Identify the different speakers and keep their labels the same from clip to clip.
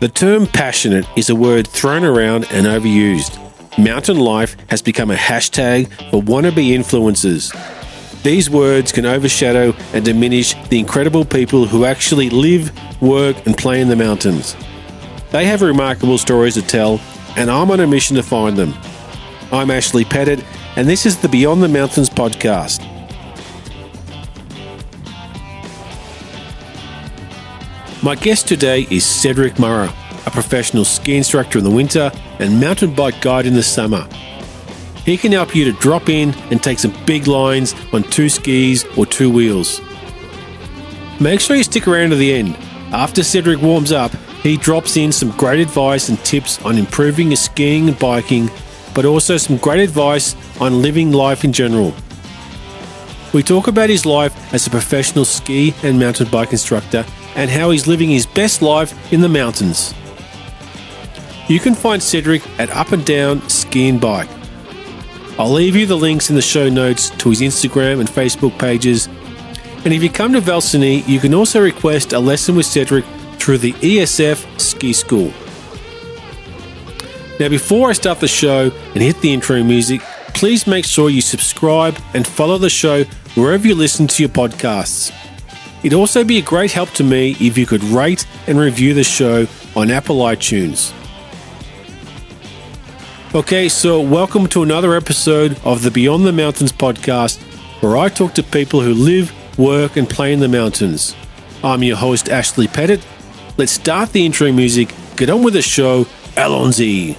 Speaker 1: The term passionate is a word thrown around and overused. Mountain life has become a hashtag for wannabe influencers. These words can overshadow and diminish the incredible people who actually live, work, and play in the mountains. They have remarkable stories to tell, and I'm on a mission to find them. I'm Ashley Pettit, and this is the Beyond the Mountains podcast. My guest today is Cedric Murrah, a professional ski instructor in the winter and mountain bike guide in the summer. He can help you to drop in and take some big lines on two skis or two wheels. Make sure you stick around to the end. After Cedric warms up, he drops in some great advice and tips on improving your skiing and biking, but also some great advice on living life in general. We talk about his life as a professional ski and mountain bike instructor and how he's living his best life in the mountains. You can find Cedric at Up and Down Ski and Bike. I'll leave you the links in the show notes to his Instagram and Facebook pages. And if you come to Val Cenis, you can also request a lesson with Cedric through the ESF Ski School. Now, before I start the show and hit the intro music, please make sure you subscribe and follow the show wherever you listen to your podcasts. It'd also be a great help to me if you could rate and review the show on Apple iTunes. Okay, so welcome to another episode of the Beyond the Mountains podcast, where I talk to people who live, work, and play in the mountains. I'm your host, Ashley Pettit. Let's start the intro music, get on with the show, Allons-y.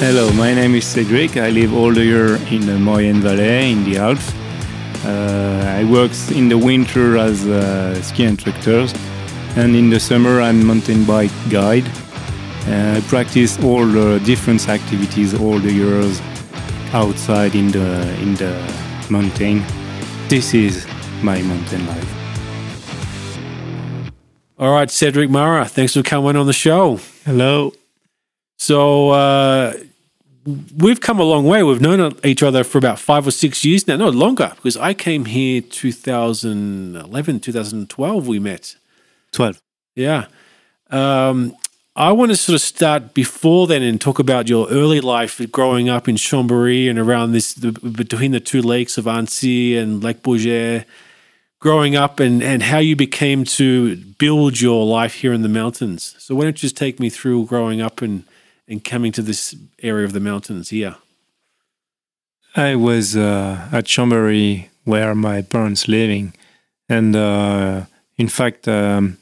Speaker 2: Hello, my name is Cedric. I live all the year in the Maurienne Valley in the Alps. Uh, I work in the winter as a ski instructor, and in the summer I'm mountain bike guide. Uh, I practice all the different activities all the years outside in the in the mountain. This is my mountain life.
Speaker 1: All right, Cedric Mara, thanks for coming on the show.
Speaker 2: Hello.
Speaker 1: So uh, we've come a long way. We've known each other for about five or six years now, no longer, because I came here 2011, 2012. We met.
Speaker 2: Twelve.
Speaker 1: Yeah. Um, I want to sort of start before then and talk about your early life growing up in Chambéry and around this the, between the two lakes of Annecy and Lake Bourget. Growing up and, and how you became to build your life here in the mountains. So why don't you just take me through growing up and and coming to this area of the mountains here?
Speaker 2: I was uh, at Chambéry where my parents living, and uh, in fact, um,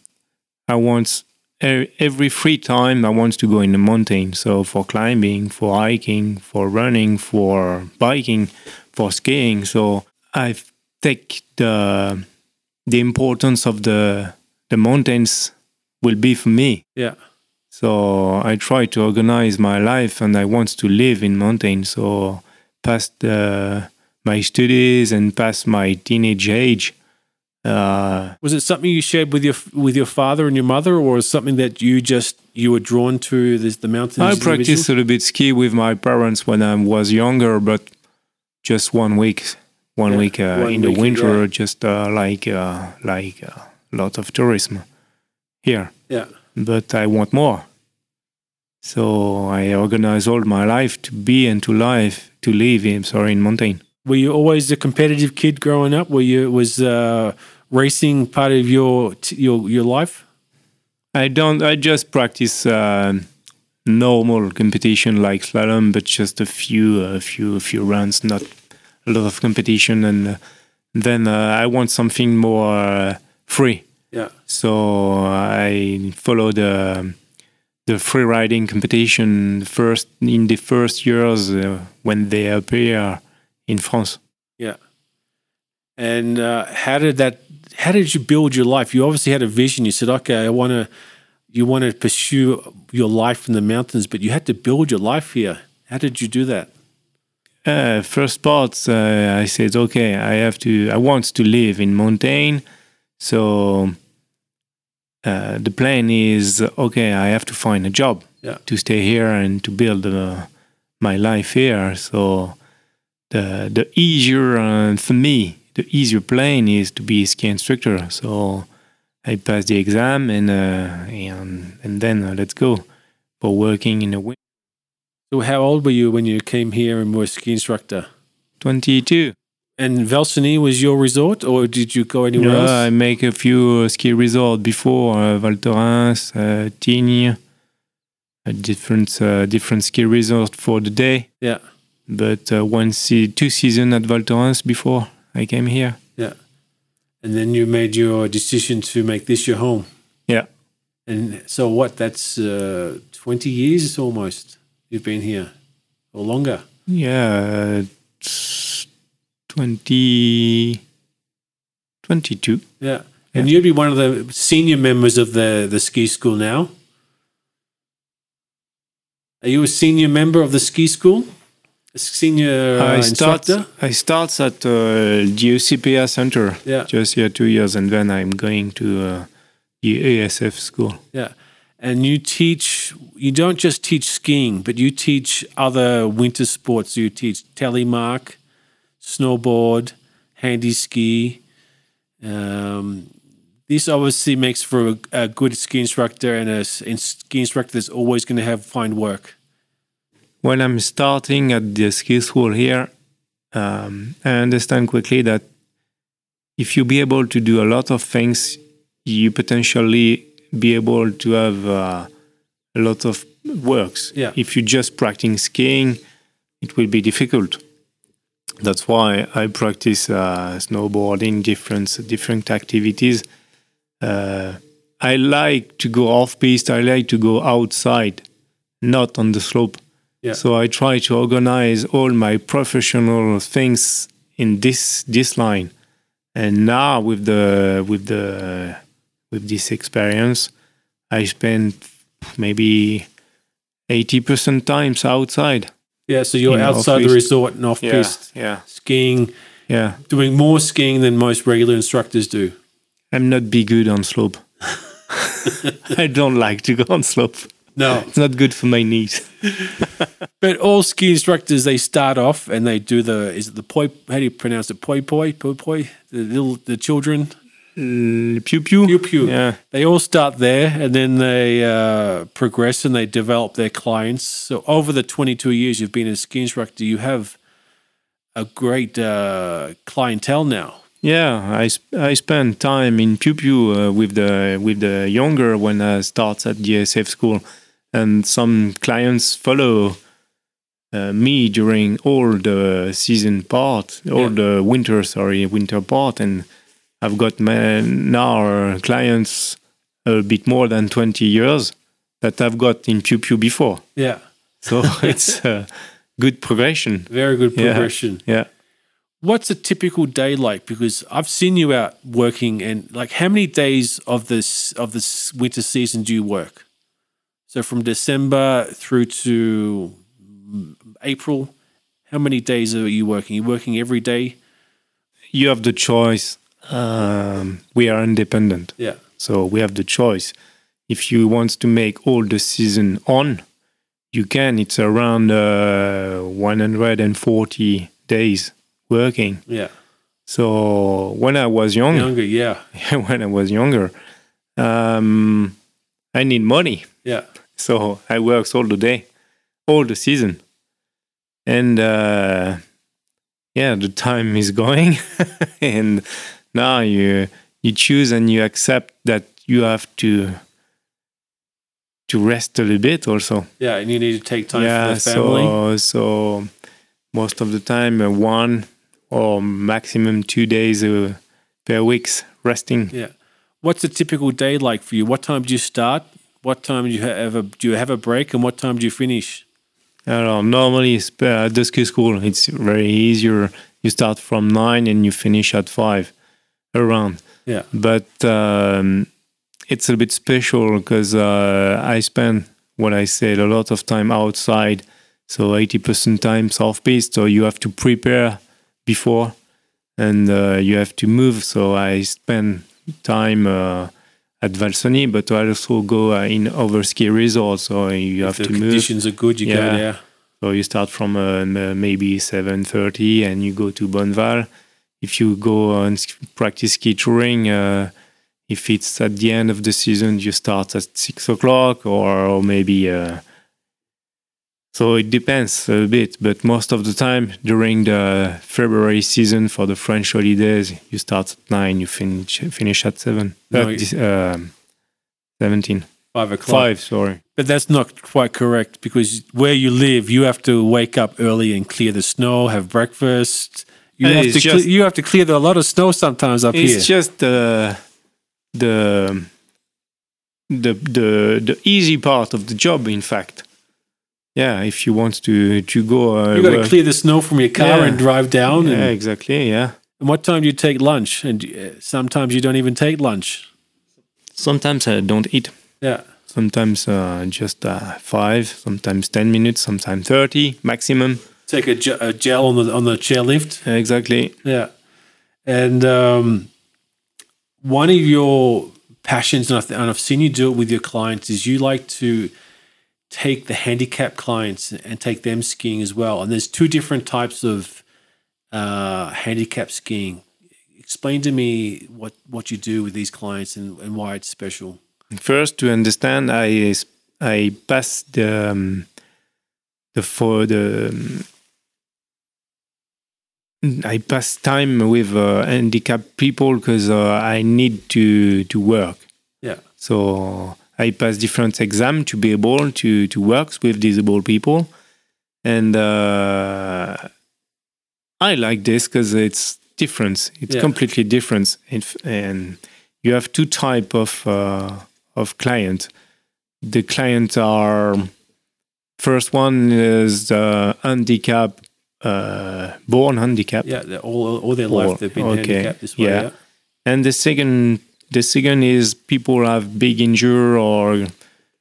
Speaker 2: I want every free time I want to go in the mountain. So for climbing, for hiking, for running, for biking, for skiing. So I take the the importance of the the mountains will be for me.
Speaker 1: Yeah.
Speaker 2: So I try to organize my life, and I want to live in mountains. So past uh, my studies and past my teenage age. Uh,
Speaker 1: was it something you shared with your with your father and your mother, or was something that you just you were drawn to this, the mountains?
Speaker 2: I practiced a little bit ski with my parents when I was younger, but just one week, one yeah, week uh, one in week, the winter, yeah. just uh, like uh, like a lot of tourism here.
Speaker 1: Yeah,
Speaker 2: but I want more. So I organize all my life to be and to live to live in sorry in mountain.
Speaker 1: Were you always a competitive kid growing up? Were you was uh, racing part of your your your life?
Speaker 2: I don't. I just practice uh, normal competition like slalom, but just a few a few a few runs, not a lot of competition. And uh, then uh, I want something more uh, free.
Speaker 1: Yeah.
Speaker 2: So I follow the the free riding competition first in the first years uh, when they appear in France.
Speaker 1: Yeah. And uh, how did that? How did you build your life? You obviously had a vision. You said, "Okay, I want to." You want to pursue your life in the mountains, but you had to build your life here. How did you do that?
Speaker 2: Uh, first part, uh, I said, "Okay, I have to. I want to live in mountain." So uh, the plan is okay. I have to find a job
Speaker 1: yeah.
Speaker 2: to stay here and to build uh, my life here. So the the easier uh, for me, the easier plan is to be a ski instructor. So I pass the exam and uh, and and then uh, let's go for working in the winter.
Speaker 1: So, how old were you when you came here and were a ski instructor?
Speaker 2: Twenty two.
Speaker 1: And Val Cenis was your resort, or did you go anywhere
Speaker 2: No,
Speaker 1: else?
Speaker 2: I make a few uh, ski resorts before uh, Val Thorens, uh, Tignes, a different uh, different ski resort for the day.
Speaker 1: Yeah.
Speaker 2: But uh, one se- two season at Val Thorens before I came here.
Speaker 1: Yeah, and then you made your decision to make this your home.
Speaker 2: Yeah.
Speaker 1: And so, what? That's uh, 20 years almost you've been here, or longer.
Speaker 2: Yeah, uh, it's 20, 22.
Speaker 1: Yeah. And you'd be one of the senior members of the, the ski school now. Are you a senior member of the ski school? A senior uh,
Speaker 2: I start.
Speaker 1: instructor?
Speaker 2: I start at uh, the UCPA center
Speaker 1: Yeah.
Speaker 2: just here two years, and then I'm going to uh, the ESF school.
Speaker 1: Yeah. And you teach, you don't just teach skiing, but you teach other winter sports. You teach telemark, snowboard, handy ski. Um, this obviously makes for a, a good ski instructor and a, ski instructor that's always going to have find work.
Speaker 2: When I'm starting at the ski school here, um, I understand quickly that if you be able to do a lot of things, you potentially be able to have uh, a lot of works.
Speaker 1: Yeah.
Speaker 2: If you just practice skiing, it will be difficult. That's why I practice uh, snowboarding, different different activities. Uh, I like to go off piste. I like to go outside, not on the slope.
Speaker 1: Yeah.
Speaker 2: So I try to organize all my professional things in this this line. And now with the with the with this experience, I spend maybe eighty percent times outside.
Speaker 1: Yeah, so you're
Speaker 2: In
Speaker 1: outside the resort and off piste,
Speaker 2: yeah,
Speaker 1: skiing,
Speaker 2: yeah.
Speaker 1: doing more skiing than most regular instructors do.
Speaker 2: I'm not be good on slope. I don't like to go on slope.
Speaker 1: No.
Speaker 2: It's not good for my knees.
Speaker 1: But all ski instructors, they start off and they do the, is it the poi, how do you pronounce it? Poi poi, poi poi, the little, the children,
Speaker 2: pew pew.
Speaker 1: pew pew.
Speaker 2: Yeah.
Speaker 1: They all start there and then they uh, progress and they develop their clients. So over the 22 years you've been a ski instructor, you have a great uh, clientele now.
Speaker 2: Yeah, I, sp- I spend time in Piou Piou uh, with the with the younger when I start at DSF school, and some clients follow uh, me during all the season part, all
Speaker 1: Yeah.
Speaker 2: the winter sorry winter part, and I've got my, now uh, clients a bit more than twenty years that I've got in Piou Piou before,
Speaker 1: Yeah.
Speaker 2: so it's a good progression.
Speaker 1: Very good progression.
Speaker 2: Yeah.
Speaker 1: What's a typical day like? Because I've seen you out working, and like, how many days of this of this winter season do you work? So from December through to mm, April, how many days are you working? you working every day?
Speaker 2: you have the choice. Um, we are independent,
Speaker 1: Yeah,
Speaker 2: so we have the choice. If you want to make all the season on, you can. It's around uh, 140 days working.
Speaker 1: yeah,
Speaker 2: So when I was young,
Speaker 1: younger. Yeah,
Speaker 2: when I was younger, um, I need money.
Speaker 1: yeah,
Speaker 2: So I works all the day, all the season, and uh, yeah, the time is going, and now you you choose and you accept that you have to to rest a little bit also.
Speaker 1: yeah. And you need to take time
Speaker 2: yeah,
Speaker 1: for the family.
Speaker 2: so so most of the time uh, one or maximum two days uh, per weeks resting.
Speaker 1: Yeah. What's a typical day like for you? What time do you start? What time do you have a do you have a break, and what time do you finish?
Speaker 2: I know, normally it's, uh, at the ski school it's very easier. You start from nine and you finish at five, around.
Speaker 1: Yeah,
Speaker 2: But um, it's a bit special because uh, I spend what I said a lot of time outside, so eighty percent times off piste. So you have to prepare before, and uh, you have to move. So I spend time. Uh, at Val Cenis, but I also go uh, in over ski resorts, so you have to move.
Speaker 1: The conditions are good. You go there.
Speaker 2: So you start from uh, maybe 7:30 and you go to Bonneval. If you go and practice ski touring, uh, if it's at the end of the season, you start at six o'clock or, or maybe. Uh, so it depends a bit, but most of the time during the February season for the French holidays, you start at nine, you finish finish at seven,
Speaker 1: No,
Speaker 2: uh, um, seventeen.
Speaker 1: Five o'clock.
Speaker 2: Five, sorry.
Speaker 1: But that's not quite correct because where you live, you have to wake up early and clear the snow, have breakfast. You
Speaker 2: Uh,
Speaker 1: have to
Speaker 2: just-
Speaker 1: cle- you have to clear a lot of snow sometimes up
Speaker 2: It's
Speaker 1: here.
Speaker 2: It's just the the the the the easy part of the job. In fact, yeah. If you want to to go, uh,
Speaker 1: you got to clear the snow from your car
Speaker 2: Yeah.
Speaker 1: and drive down.
Speaker 2: Yeah,
Speaker 1: And,
Speaker 2: exactly. Yeah.
Speaker 1: and what time do you take lunch? And uh, sometimes you don't even take lunch.
Speaker 2: Sometimes I don't eat.
Speaker 1: Yeah.
Speaker 2: Sometimes uh, just uh, five. Sometimes ten minutes. Sometimes thirty maximum.
Speaker 1: Take a, ge- a gel on the on the chairlift.
Speaker 2: Exactly.
Speaker 1: Yeah. And um, one of your passions, and I've, and I've seen you do it with your clients, is you like to take the handicapped clients and take them skiing as well. And there's two different types of uh, handicap skiing. Explain to me what, what you do with these clients and, and why it's special.
Speaker 2: First, to understand, I I pass the um, the for the um, I pass time with uh, handicapped people because uh, I need to to work.
Speaker 1: Yeah.
Speaker 2: So I pass different exams to be able to to work with disabled people, and uh, I like this because it's different. It's
Speaker 1: Yeah.
Speaker 2: completely different, If- and you have two type of uh, of client. The clients are first one is the handicap, uh, born handicapped.
Speaker 1: Yeah. All, all their life they've been
Speaker 2: okay,
Speaker 1: handicapped this way.
Speaker 2: yeah.
Speaker 1: Yeah.
Speaker 2: And the second, the second is people have big injury or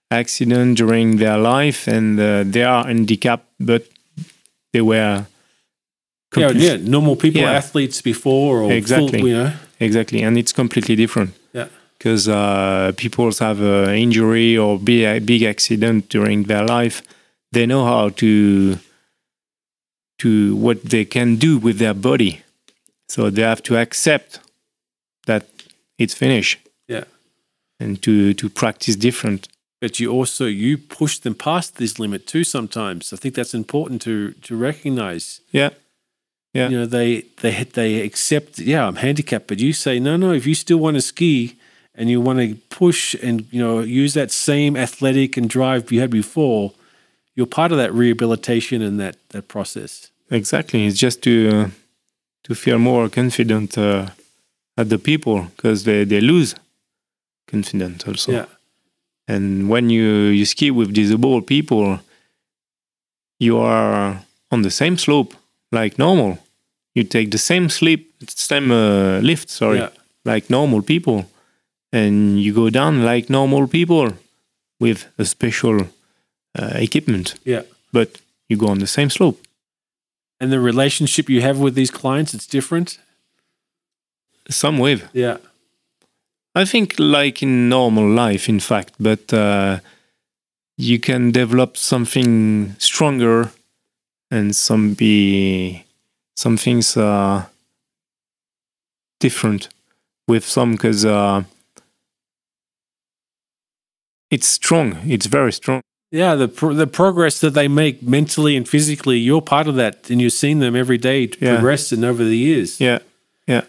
Speaker 2: accident during their life, and uh, they are handicapped, but they were
Speaker 1: Yeah, yeah, normal people,
Speaker 2: Yeah.
Speaker 1: athletes before, or
Speaker 2: Exactly.
Speaker 1: full, you know,
Speaker 2: exactly, and it's completely different.
Speaker 1: Yeah.
Speaker 2: because uh, people have an injury or big a big accident during their life, they know how to to what they can do with their body, so they have to accept that it's finished.
Speaker 1: Yeah.
Speaker 2: and to to practice different.
Speaker 1: but you also you push them past this limit too. Sometimes I think that's important to to recognize.
Speaker 2: Yeah, Yeah.
Speaker 1: you know they they they accept. Yeah, I'm handicapped, but you say no, no. If you still want to ski and you want to push and you know use that same athletic and drive you had before, you're part of that rehabilitation and that that process.
Speaker 2: exactly. It's just to uh, to feel more confident uh, at the people because they they lose confidence also.
Speaker 1: Yeah,
Speaker 2: And when you, you ski with disabled people, you are on the same slope like normal. You take the same sleep, same uh, lift, sorry,
Speaker 1: Yeah.
Speaker 2: like normal people, and you go down like normal people with a special uh, equipment,
Speaker 1: yeah.
Speaker 2: but you go on the same slope.
Speaker 1: And the relationship you have with these clients, it's different.
Speaker 2: Some wave.
Speaker 1: Yeah,
Speaker 2: I think like in normal life, in fact, but uh, you can develop something stronger, and some be some things are different with some because uh, it's strong. It's very strong.
Speaker 1: Yeah. The pro- the progress that they make mentally and physically, you're part of that, and you've seen them every day
Speaker 2: Yeah.
Speaker 1: progress and over the years.
Speaker 2: Yeah, yeah.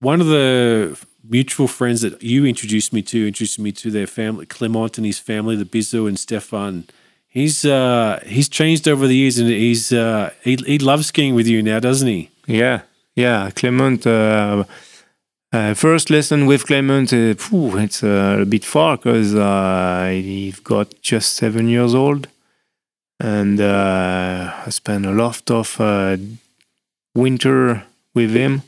Speaker 1: one of the mutual friends that you introduced me to introduced me to their family clement and his family the bizu and stefan he's uh he's changed over the years and he's uh he, he loves skiing with you now doesn't he
Speaker 2: yeah, yeah. Clement. Uh, uh, first lesson with Clement, uh, phew, it's uh, a bit far because uh, he's got just seven years old, and uh, I spent a lot of uh, winter with him.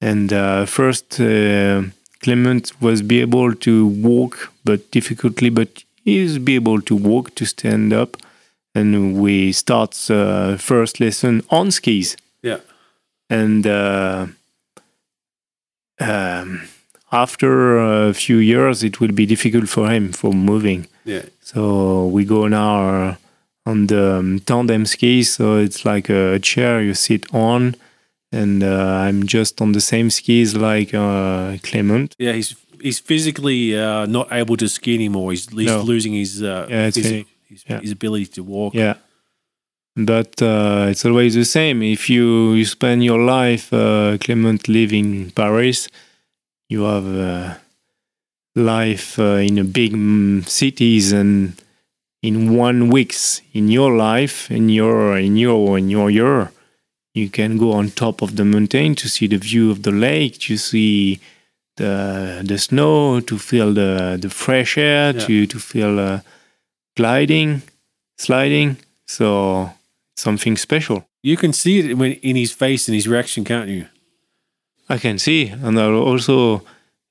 Speaker 2: And uh, first, uh, Clement was be able to walk, but difficultly, but he's be able to walk to stand up. And we start uh, first lesson on skis
Speaker 1: yeah
Speaker 2: and uh, um, after a few years it will be difficult for him for moving
Speaker 1: yeah
Speaker 2: so we go now uh, on the um, tandem skis. So it's like a chair you sit on, and uh, I'm just on the same skis like uh, Clement.
Speaker 1: Yeah, he's he's physically uh, not able to ski anymore. He's, he's
Speaker 2: No.
Speaker 1: losing his uh,
Speaker 2: Yeah, finished.
Speaker 1: his,
Speaker 2: Yeah.
Speaker 1: his ability to walk.
Speaker 2: Yeah. But uh, it's always the same. If you, you spend your life, uh, Clement, living in Paris, you have uh, life uh, in a big mm, cities, and in one weeks in your life, in your in your in your year, you can go on top of the mountain to see the view of the lake, to see the the snow, to feel the the fresh air,
Speaker 1: Yeah.
Speaker 2: to to feel uh, gliding, sliding. So something special.
Speaker 1: You can see it in his face and his reaction, can't you?
Speaker 2: I can see, and also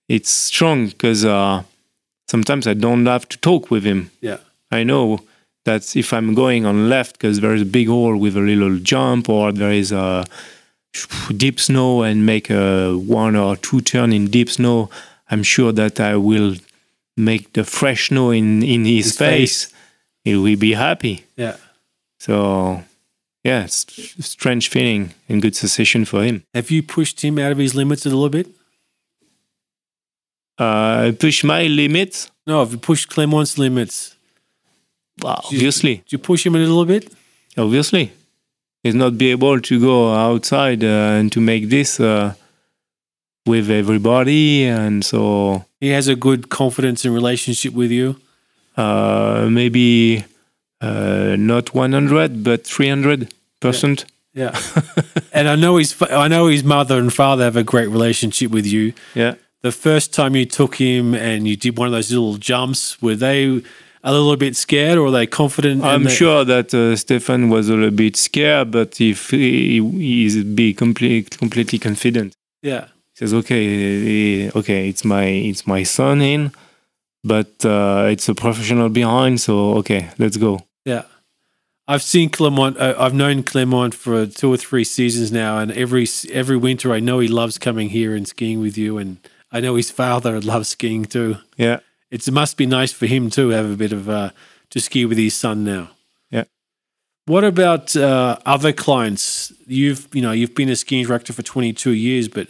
Speaker 2: it's strong because uh, sometimes I don't have to talk with him.
Speaker 1: Yeah.
Speaker 2: I know that if I'm going on left because there is a big hole with a little jump, or there is a deep snow and make a one or two turn in deep snow, I'm sure that I will make the fresh snow in in his,
Speaker 1: His
Speaker 2: face. He will be happy.
Speaker 1: Yeah.
Speaker 2: So yeah, it's strange feeling and good sensation for him.
Speaker 1: Have you pushed him out of his limits a little bit?
Speaker 2: Uh, push my limits.
Speaker 1: No, have you pushed Clement's limits?
Speaker 2: Obviously,
Speaker 1: Did you push him a little bit?
Speaker 2: obviously, he's not be able to go outside uh, and to make this uh, with everybody, and so
Speaker 1: He has a good confidence and relationship with you.
Speaker 2: uh, maybe uh, not 100 but 300 percent.
Speaker 1: Yeah. and I know his I know his mother and father have a great relationship with you.
Speaker 2: Yeah.
Speaker 1: The first time you took him and you did one of those little jumps, were they a little bit scared or are they confident?
Speaker 2: I'm sure that uh, Stefan was a little bit scared, but if he he's be complete, completely confident.
Speaker 1: Yeah.
Speaker 2: He says, "Okay, okay, it's my it's my son in, but uh, it's a professional behind, so okay, let's go."
Speaker 1: Yeah. I've seen Clement. Uh, I've known Clement for two or three seasons now, and every every winter I know he loves coming here and skiing with you, and I know his father loves skiing too.
Speaker 2: Yeah,
Speaker 1: It's, it must be nice for him too, have a bit of uh, to ski with his son now.
Speaker 2: Yeah.
Speaker 1: What about uh, other clients? You've you know you've been a ski instructor for 22 years, but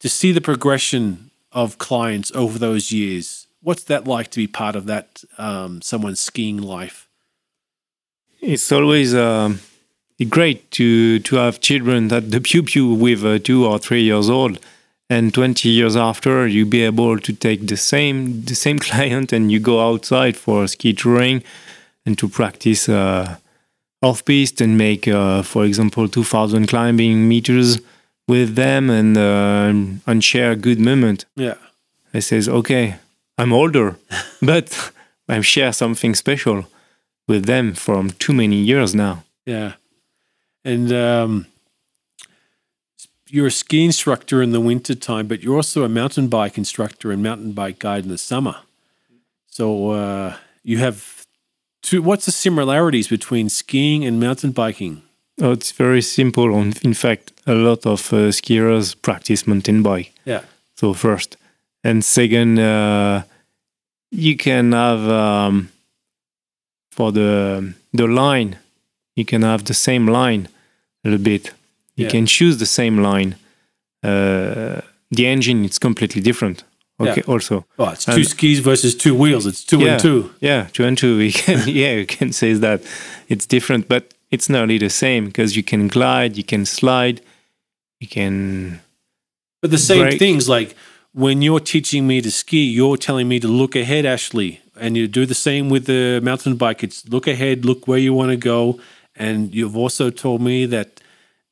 Speaker 1: to see the progression of clients over those years, what's that like to be part of that um, someone's skiing life?
Speaker 2: It's always um, great to to have children that the pew pew with uh, two or three years old, and 20 years after you be able to take the same the same client and you go outside for ski touring and to practice uh, off piste and make, uh, for example, 2,000 climbing meters with them and uh, and share a good moment.
Speaker 1: Yeah.
Speaker 2: I says, okay, I'm older, but I share something special with them from too many years now.
Speaker 1: Yeah. And um, you're a ski instructor in the winter time, but you're also a mountain bike instructor and mountain bike guide in the summer. So uh, you have two. What's the similarities between skiing and mountain biking?
Speaker 2: Oh, it's very simple. In fact, a lot of uh, skiers practice mountain bike.
Speaker 1: Yeah.
Speaker 2: So first, and second, uh, you can have um, for the the line, you can have the same line a little bit. You
Speaker 1: Yeah.
Speaker 2: can choose the same line. Uh, the engine it's completely different. Okay, also.
Speaker 1: Oh, it's two
Speaker 2: And-
Speaker 1: skis versus two wheels. It's two
Speaker 2: yeah,
Speaker 1: and two.
Speaker 2: Yeah, two and two. We can, yeah, you can say that it's different, but it's not nearly the same because you can glide, you can slide, you can.
Speaker 1: But the same
Speaker 2: Break.
Speaker 1: things like when you're teaching me to ski, you're telling me to look ahead, Ashley, and you do the same with the mountain bike. It's look ahead, look where you want to go, and you've also told me that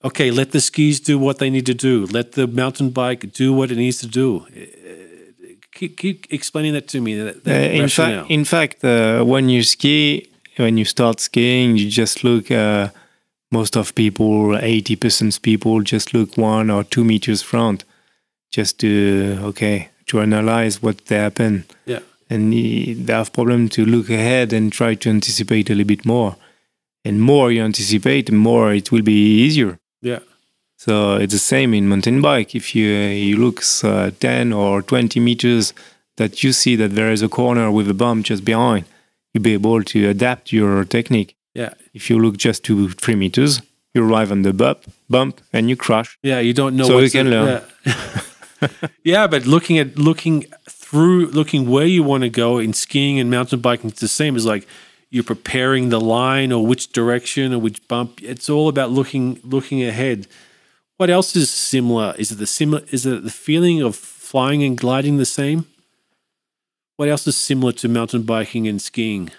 Speaker 1: okay, let the skis do what they need to do, let the mountain bike do what it needs to do. Uh, Keep, keep explaining that to me. That,
Speaker 2: Uh, in fact, in fact, uh, when you ski, when you start skiing, you just look. Uh, most of people, eighty percent people, just look one or two meters front, just to okay to analyze what they happen.
Speaker 1: yeah,
Speaker 2: and they have problem to look ahead and try to anticipate a little bit more. And more you anticipate, more it will be easier.
Speaker 1: yeah,
Speaker 2: So it's the same in mountain bike. If you you look uh, ten or twenty meters, that you see that there is a corner with a bump just behind, you'll be able to adapt your technique.
Speaker 1: Yeah.
Speaker 2: If you look just two, three meters, you arrive on the bump, bump, and you crash.
Speaker 1: Yeah, you don't know.
Speaker 2: So
Speaker 1: what's
Speaker 2: you can
Speaker 1: the-
Speaker 2: learn.
Speaker 1: Yeah. yeah, but looking at looking through, looking where you want to go in skiing and mountain biking, it's the same as like you're preparing the line or which direction or which bump. It's all about looking looking ahead. What else is similar? Is it the similar? Is it the feeling of flying and gliding the same? What else is similar to mountain biking and skiing?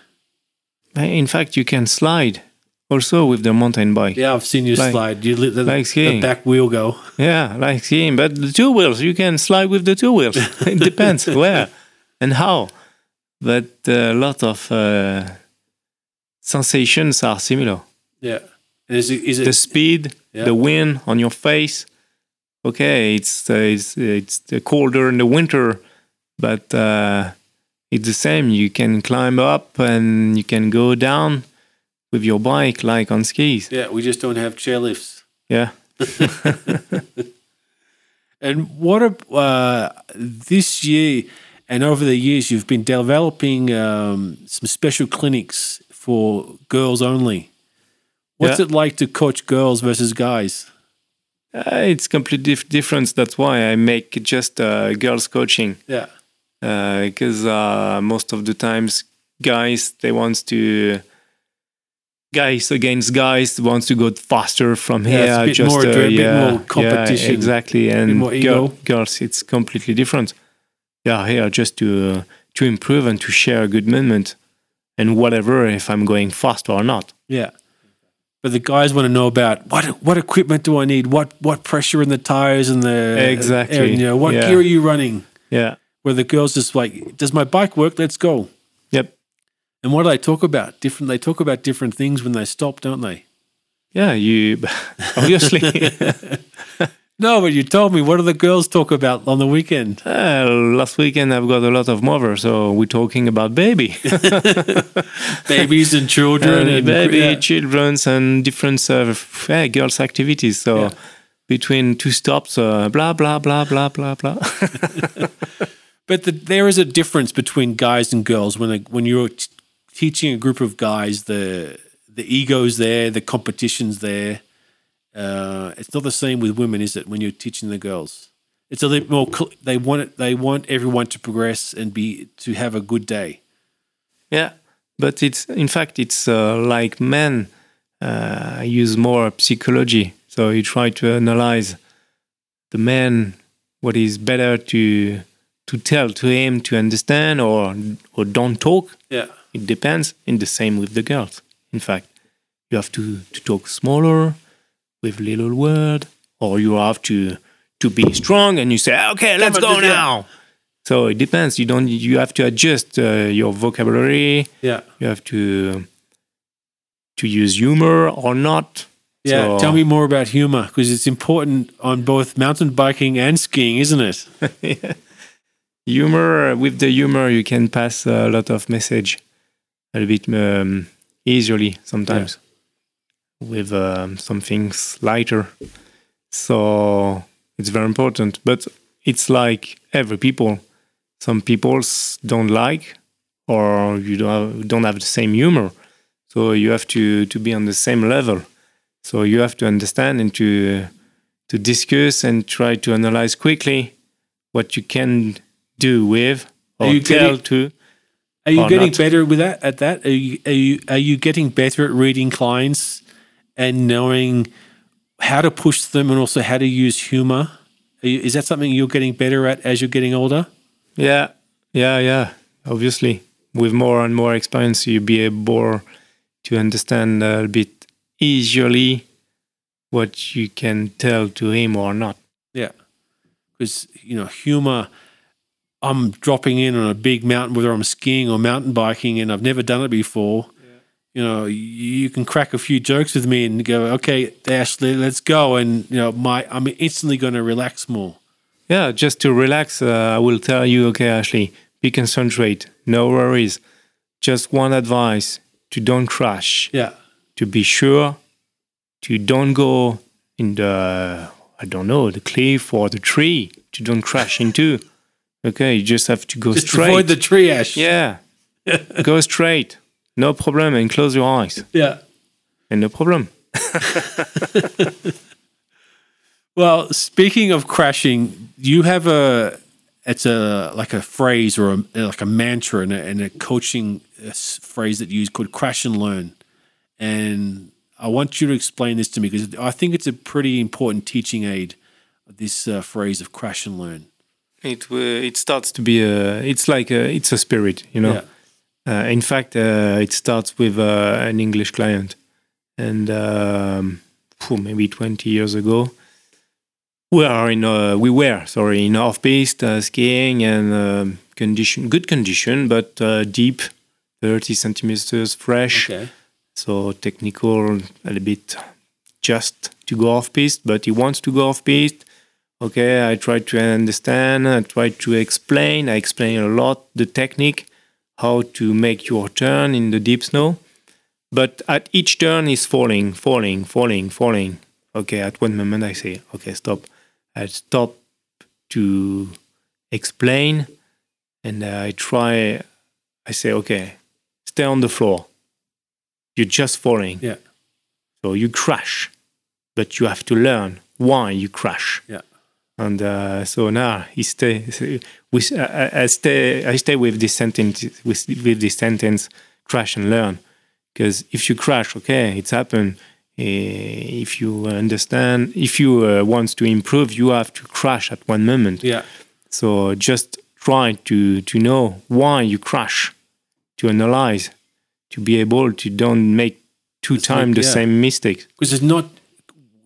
Speaker 2: In fact, you can slide also with the mountain bike.
Speaker 1: Yeah, I've seen you
Speaker 2: Like-
Speaker 1: slide. You let the,
Speaker 2: like
Speaker 1: the back wheel go.
Speaker 2: Yeah, like skiing, but the two wheels, you can slide with the two wheels. it depends where and how. But a lot of uh, sensations are similar.
Speaker 1: Yeah. Is it, is it
Speaker 2: The speed,
Speaker 1: Yeah.
Speaker 2: the wind on your face. Okay, it's uh, it's it's uh, colder in the winter, but uh, it's the same. You can climb up and you can go down with your bike, like on skis.
Speaker 1: Yeah, we just don't have chairlifts.
Speaker 2: Yeah.
Speaker 1: And what a, uh, this year and over the years, you've been developing um, some special clinics for girls only. What's
Speaker 2: Yeah.
Speaker 1: it like to coach girls versus guys?
Speaker 2: Uh, it's completely dif- different. That's why I make just uh, girls coaching
Speaker 1: Yeah,
Speaker 2: because uh, most of the times guys they want to guys against guys wants to go faster from
Speaker 1: Yeah,
Speaker 2: here.
Speaker 1: it's a bit
Speaker 2: just
Speaker 1: more
Speaker 2: uh,
Speaker 1: adre- bit more competition,
Speaker 2: yeah, exactly. And girl- girls, it's completely different. Yeah, here just to uh, to improve and to share a good moment and whatever if I'm going fast or not.
Speaker 1: yeah. But the guys want to know about what what equipment do I need? What what pressure in the tires and the
Speaker 2: Exactly,
Speaker 1: and, you know, what
Speaker 2: yeah.
Speaker 1: gear are you running?
Speaker 2: Yeah.
Speaker 1: Where the girls just like, does my bike work? Let's go. And what do they talk about? Different. They talk about different things when they stop, don't they?
Speaker 2: Yeah, you obviously
Speaker 1: No, but you told me. What do the girls talk about on the weekend?
Speaker 2: Uh, last weekend I've got a lot of mother, so we're talking about baby,
Speaker 1: Babies and children
Speaker 2: and
Speaker 1: and
Speaker 2: baby,
Speaker 1: yeah.
Speaker 2: childrens, and different uh, yeah, girls' activities. So
Speaker 1: Yeah.
Speaker 2: between two stops, uh, blah blah blah blah blah blah.
Speaker 1: But the, there is a difference between guys and girls when they, when you're t- teaching a group of guys. The the ego's there, the competition's there. Uh, it's not the same with women, is it? When you're teaching the girls, it's a little more. cl- They want it. They want everyone to progress and be to have a good day.
Speaker 2: yeah, but it's in fact it's uh, like men uh, use more psychology. So you try to analyze the man what is better to to tell to him to understand or or don't talk
Speaker 1: Yeah.
Speaker 2: It depends. In the same with the girls. In fact, you have to, to talk smaller with little word, or you have to to be strong and you say, okay, let's go now. So it depends. You don't. You have to adjust uh, your vocabulary.
Speaker 1: Yeah.
Speaker 2: You have to to use humor or not.
Speaker 1: Yeah.
Speaker 2: So-
Speaker 1: Tell me more about humor because it's important on both mountain biking and skiing, isn't it? yeah.
Speaker 2: humor with the humor you can pass a lot of message a bit um, easily sometimes with um, some things lighter. So it's very important but it's like every people. Some people don't like or you don't have, don't have the same humor. So you have to to be on the same level. So you have to understand and to to discuss and try to analyze quickly what you can do with or
Speaker 1: you
Speaker 2: tell
Speaker 1: getting-
Speaker 2: to
Speaker 1: Are you
Speaker 2: Or
Speaker 1: getting
Speaker 2: not.
Speaker 1: better with that? At that, are you are you are you getting better at reading clients and knowing how to push them and also how to use humor? Are you, is that something you're getting better at as you're getting older?
Speaker 2: Yeah, yeah, yeah. Obviously, with more and more experience, you be able to understand a bit easily what you can tell to him or not.
Speaker 1: Yeah, because you know humor. I'm dropping in on a big mountain, whether I'm skiing or mountain biking, and I've never done it before. You know, you can crack a few jokes with me and go, "Okay, Ashley, let's go," and you know, my I'm instantly going to relax more.
Speaker 2: Yeah, just to relax, uh, I will tell you, okay, Ashley, be concentrate, no worries. Just one advice: to don't crash,
Speaker 1: Yeah,
Speaker 2: to be sure, to don't go in the, I don't know, the cliff or the tree, to don't crash into. Okay, you just have to go
Speaker 1: just
Speaker 2: straight.
Speaker 1: avoid the tree ash.
Speaker 2: Yeah. Go straight. No problem and close your eyes.
Speaker 1: yeah.
Speaker 2: and no problem.
Speaker 1: Well, speaking of crashing, you have a it's a like a phrase or a, like a mantra and a, and a coaching uh, phrase that you use called crash and learn. And I want you to explain this to me because I think it's a pretty important teaching aid. This uh, phrase of crash and learn.
Speaker 2: It uh, it starts to be a it's like a, it's a spirit, you know. Uh, in fact, uh, it starts with uh, an English client, and um, phew, maybe 20 years ago, we are in uh, we were sorry in off-piste uh, skiing and um, condition good condition, but uh, deep, 30 centimeters fresh,
Speaker 1: Okay.
Speaker 2: so technical a little bit just to go off-piste, but he wants to go off-piste. Okay, I try to understand, I try to explain, I explain a lot the technique, how to make your turn in the deep snow. But at each turn is falling, falling, falling, falling. Okay, at one moment I say, okay, stop. I stop to explain and I try, I say, okay, stay on the floor. You're just falling.
Speaker 1: Yeah.
Speaker 2: So you crash, but you have to learn why you crash.
Speaker 1: Yeah.
Speaker 2: And uh, so now he stay. We, I, I stay. I stay with this sentence. With, with this sentence, crash and learn. Because if you crash, okay, it's happened. Eh, If you understand, if you uh, want to improve, you have to crash at one moment.
Speaker 1: Yeah.
Speaker 2: So just try to to know why you crash, to analyze, to be able to don't make two
Speaker 1: It's
Speaker 2: times
Speaker 1: like-
Speaker 2: the
Speaker 1: yeah.
Speaker 2: same mistake.
Speaker 1: Because it's not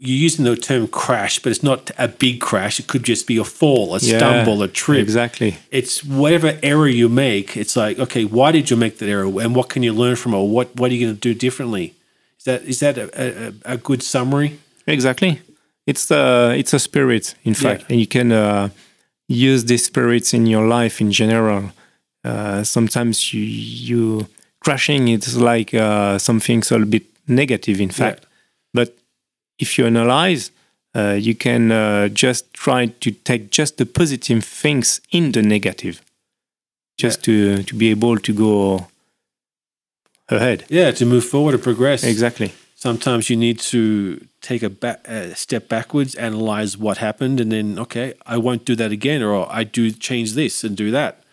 Speaker 1: you're using the term crash, but it's not a big crash. It could just be a fall, a
Speaker 2: Yeah,
Speaker 1: stumble, a trip.
Speaker 2: Exactly.
Speaker 1: it's whatever error you make. It's like, okay, why did you make that error, and what can you learn from it? Or what what are you going to do differently? Is that is that a, a, a good summary?
Speaker 2: Exactly. It's uh, it's a spirit, in fact, and you can uh, use these spirits in your life in general. Uh, sometimes you you crashing it's like uh, something's a little bit negative, in fact. But if you analyze, uh, you can uh, just try to take just the positive things in the negative, just to to be able to go ahead.
Speaker 1: Yeah, to move forward and progress.
Speaker 2: Exactly.
Speaker 1: Sometimes you need to take a step backwards, analyze what happened, and then okay, I won't do that again, or I do change this and do that.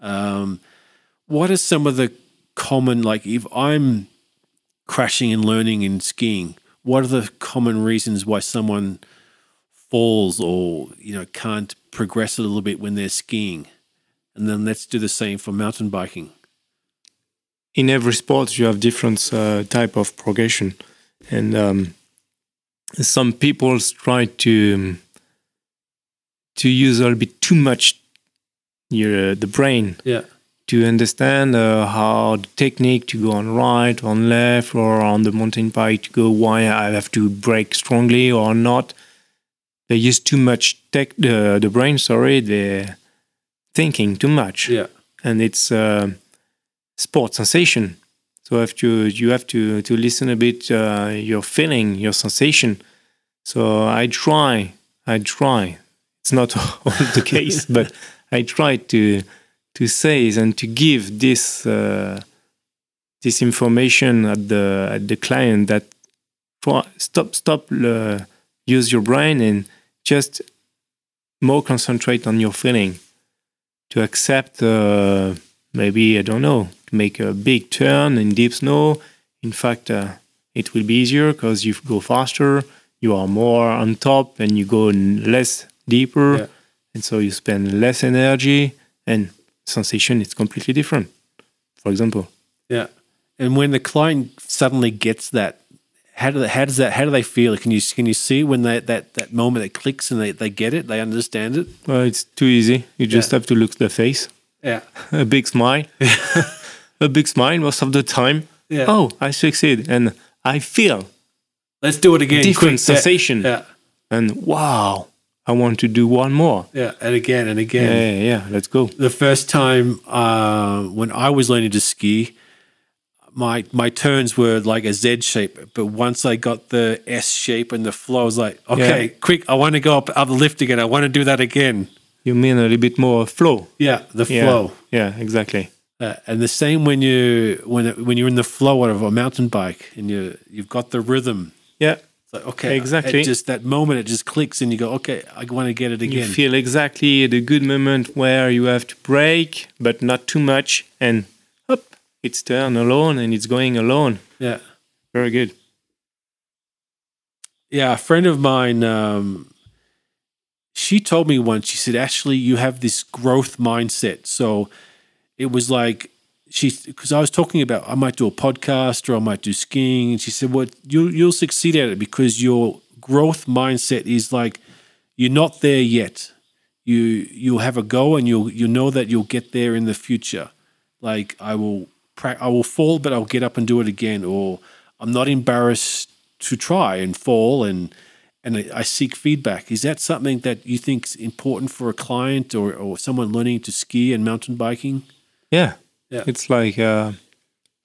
Speaker 1: Um, what are some of the common like if I'm crashing and learning in skiing? What are the common reasons why someone falls or you know can't progress a little bit when they're skiing? And then let's do the same for mountain biking.
Speaker 2: in every sport you have different uh, type of progression and um, some people try to um, to use a little bit too much your the brain
Speaker 1: Yeah.
Speaker 2: To understand uh, how the technique to go on right on left or on the mountain bike to go why i have to brake strongly or not they use too much tech the, the brain sorry they're thinking too much
Speaker 1: Yeah.
Speaker 2: and it's uh, sport sensation. So you have to you have to to listen a bit uh, your feeling, your sensation. So I try, I try. It's not always the case, but I try to to say and to give this uh, this information at the at the client that try, stop stop uh, use your brain and just more concentrate on your feeling to accept uh, maybe I don't know to make a big turn in deep snow. In fact, uh, it will be easier because you go faster, you are more on top, and you go less deeper,
Speaker 1: Yeah.
Speaker 2: and so you spend less energy, and sensation is completely different. For example,
Speaker 1: Yeah. And when the client suddenly gets that, how do they, how does that how do they feel? Can you can you see when they, that that moment it clicks and they, they get it, they understand it?
Speaker 2: well, it's too easy. You just
Speaker 1: Yeah.
Speaker 2: have to look the face,
Speaker 1: Yeah.
Speaker 2: a big smile, a big smile most of the time.
Speaker 1: Yeah.
Speaker 2: Oh, I succeed, and I feel
Speaker 1: Let's do it again.
Speaker 2: different
Speaker 1: quick. Yeah.
Speaker 2: sensation.
Speaker 1: Yeah.
Speaker 2: and wow, I want to do one more.
Speaker 1: Yeah. And again and again.
Speaker 2: yeah, yeah, let's go.
Speaker 1: The first time uh, when I was learning to ski, my my turns were like a Z shape, but once I got the S shape and the flow, I was like, okay,
Speaker 2: Yeah.
Speaker 1: quick, I want to go up up the lift again. I want to do that again.
Speaker 2: You mean a little bit more flow?
Speaker 1: Yeah, the flow.
Speaker 2: Yeah, exactly.
Speaker 1: Uh, and the same when you when when you're in the flow of a mountain bike and you you've got the rhythm.
Speaker 2: Yeah,
Speaker 1: It's like okay,
Speaker 2: Exactly.
Speaker 1: It just that moment, it just clicks, and you go, okay, I want to get it again.
Speaker 2: you feel exactly the good moment where you have to break, but not too much, and up, it's turned alone and it's going alone.
Speaker 1: yeah,
Speaker 2: Very good.
Speaker 1: yeah. A friend of mine, um, she told me once. She said, "Actually, you have this growth mindset." So it was like she because I was talking about I might do a podcast or I might do skiing, and she said, "Well, you you'll succeed at it because your growth mindset is like you're not there yet. You you'll have a go, and you'll you know that you'll get there in the future. Like I will I will fall, but I'll get up and do it again, or I'm not embarrassed to try and fall and." And I seek feedback. Is that something that you think is important for a client or, or someone learning to ski and mountain biking?
Speaker 2: Yeah,
Speaker 1: Yeah.
Speaker 2: it's like uh,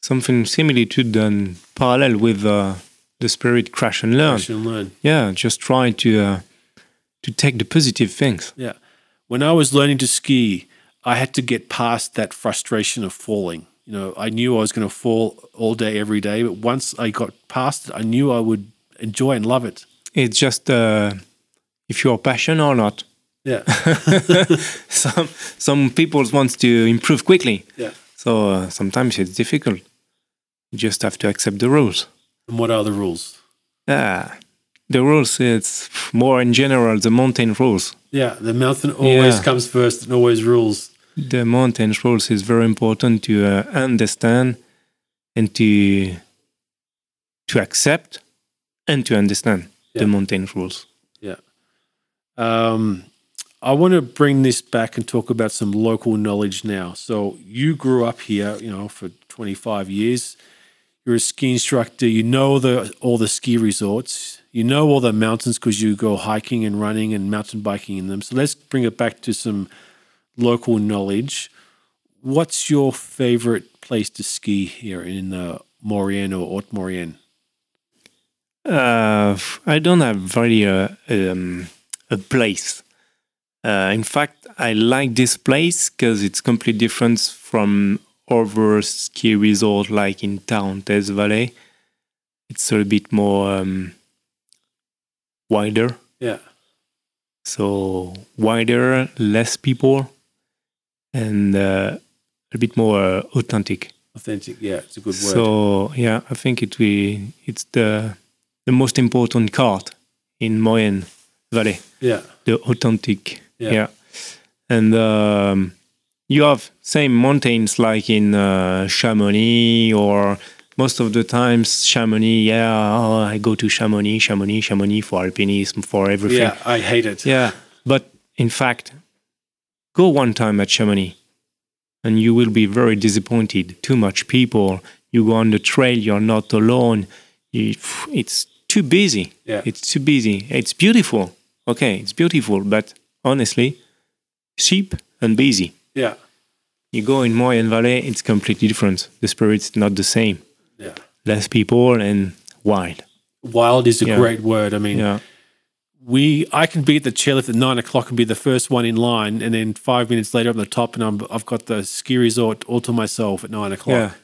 Speaker 2: something similar to done parallel with uh, the spirit crash and learn.
Speaker 1: Crash and learn.
Speaker 2: Yeah, just try to uh, to take the positive things.
Speaker 1: Yeah. When I was learning to ski, I had to get past that frustration of falling. You know, I knew I was going to fall all day, every day, but once I got past it, I knew I would enjoy and love it.
Speaker 2: It's just uh, if you're passionate or not.
Speaker 1: Yeah.
Speaker 2: some some people want to improve quickly,
Speaker 1: yeah.
Speaker 2: So uh, sometimes it's difficult. You just have to accept the rules.
Speaker 1: And what are the rules?
Speaker 2: Yeah, the rules. It's more in general the mountain rules.
Speaker 1: Yeah. The mountain always
Speaker 2: Yeah.
Speaker 1: comes first and always rules.
Speaker 2: The mountain rules is very important to uh, understand and to to accept and to understand
Speaker 1: Yeah.
Speaker 2: the mountain rules. Yeah.
Speaker 1: Um, I want to bring this back and talk about some local knowledge now. So you grew up here, you know, for 25 years. You're a ski instructor. You know the all the ski resorts. You know all the mountains because you go hiking and running and mountain biking in them. So let's bring it back to some local knowledge. What's your favorite place to ski here in uh, Maurienne or Haute Maurienne?
Speaker 2: Uh, I don't have really a, um, a place. Uh, in fact, I like this place because it's completely different from other ski resort like in town, Valley. It's a bit more um, wider,
Speaker 1: Yeah.
Speaker 2: so wider, less people, and uh, a bit more uh, authentic.
Speaker 1: Authentic. Yeah, it's a good word.
Speaker 2: So yeah, I think it we it's the the most important card in Maurienne Valley,
Speaker 1: yeah.
Speaker 2: the authentic.
Speaker 1: Yeah.
Speaker 2: Yeah, and um, you have same mountains like in uh, Chamonix or most of the times Chamonix. Yeah, oh, I go to Chamonix, Chamonix, Chamonix for alpinism for everything.
Speaker 1: Yeah, I hate it.
Speaker 2: Yeah, but in fact, go one time at Chamonix and you will be very disappointed. Too much people. You go on the trail, you're not alone. You, it's too busy.
Speaker 1: Yeah.
Speaker 2: It's too busy. It's beautiful. Okay, it's beautiful, but honestly, cheap and busy.
Speaker 1: Yeah.
Speaker 2: You go in Maurienne Valley, it's completely different. The spirit's not the same.
Speaker 1: Yeah.
Speaker 2: Less people and wild.
Speaker 1: Wild is a
Speaker 2: Yeah.
Speaker 1: great word. I mean,
Speaker 2: Yeah.
Speaker 1: we I can be at the chairlift at nine o'clock and be the first one in line, and then five minutes later I'm at the top, and I'm I've got the ski resort all to myself at nine
Speaker 2: Yeah.
Speaker 1: o'clock.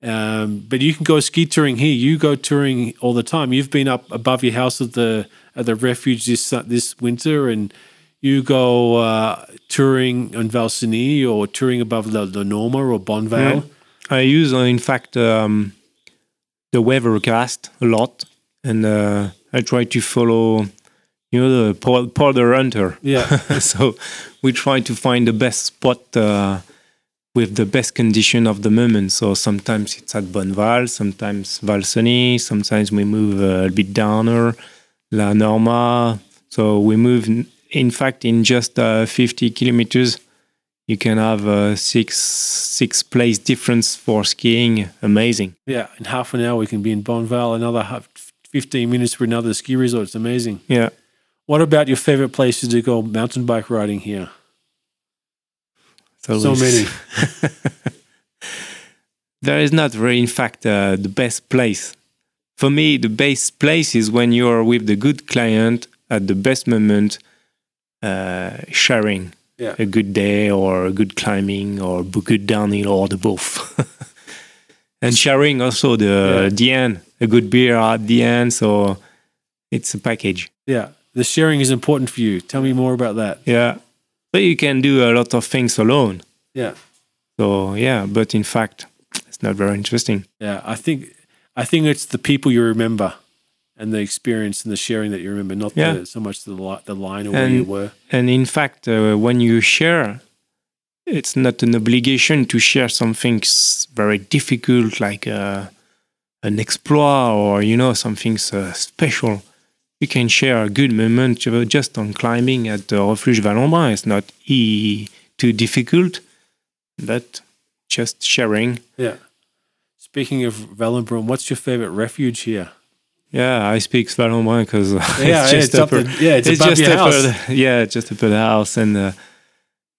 Speaker 1: Um, but you can go ski touring here. You go touring all the time. You've been up above your house at the at the refuge this this winter, and you go uh, touring on Val Cenis or touring above the, the Norma or Bonneval.
Speaker 2: I use, uh, in fact, um, the weathercast a lot, and uh, I try to follow, you know, the Paul, Paul the Hunter.
Speaker 1: Yeah,
Speaker 2: so we try to find the best spot uh, with the best condition of the moment. So sometimes it's at Bonval, sometimes Val Cenis, sometimes we move uh, a bit downer, La Norma. So we move, in fact, in just uh, 50 kilometers, you can have uh, six six place difference for skiing. Amazing.
Speaker 1: yeah. In half an hour we can be in Bonneval. Another half, fifteen minutes for another ski resort. It's amazing.
Speaker 2: Yeah.
Speaker 1: What about your favorite places to go mountain bike riding here?
Speaker 2: So,
Speaker 1: So many.
Speaker 2: there is not really, in fact, uh, the best place. For me, the best place is when you are with the good client at the best moment, uh, sharing
Speaker 1: Yeah.
Speaker 2: a good day or a good climbing or a good downhill or the both. and sharing also the
Speaker 1: Yeah.
Speaker 2: the end, a good beer at the end. So it's a package.
Speaker 1: Yeah. The sharing is important for you. Tell me more about that.
Speaker 2: Yeah, but you can do a lot of things alone.
Speaker 1: Yeah.
Speaker 2: So yeah, but in fact, it's not very interesting.
Speaker 1: Yeah. I think I think it's the people you remember and the experience and the sharing that you remember, not
Speaker 2: Yeah.
Speaker 1: the, so much the li- the line or where you were.
Speaker 2: And in fact, uh, when you share, it's not an obligation to share something very difficult like uh, an exploit or you know something uh, special. You can share a good moment just on climbing at the Refuge Vallonbrun. It's not e- too difficult, but just sharing.
Speaker 1: Yeah. Speaking of Vallonbrun, what's your favorite refuge here?
Speaker 2: Yeah, I speak Vallonbrun because
Speaker 1: Yeah,
Speaker 2: it's just
Speaker 1: it's up
Speaker 2: upper,
Speaker 1: the- yeah, it's above
Speaker 2: just
Speaker 1: your house.
Speaker 2: the- yeah, just upper the house, and uh,